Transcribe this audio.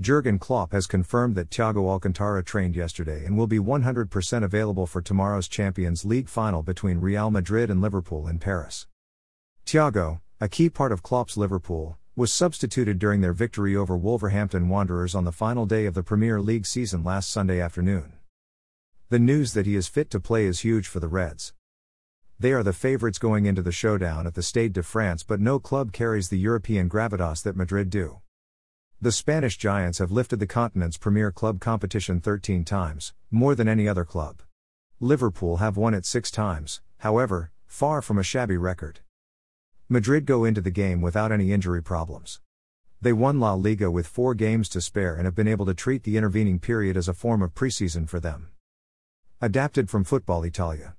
Jurgen Klopp has confirmed that Thiago Alcantara trained yesterday and will be 100% available for tomorrow's Champions League final between Real Madrid and Liverpool in Paris. Thiago, a key part of Klopp's Liverpool, was substituted during their victory over Wolverhampton Wanderers on the final day of the Premier League season last Sunday afternoon. The news that he is fit to play is huge for the Reds. They are the favourites going into the showdown at the Stade de France, but no club carries the European gravitas that Madrid do. The Spanish Giants have lifted the continent's premier club competition 13 times, more than any other club. Liverpool have won it six times, however, far from a shabby record. Madrid go into the game without any injury problems. They won La Liga with four games to spare and have been able to treat the intervening period as a form of preseason for them. Adapted from Football Italia.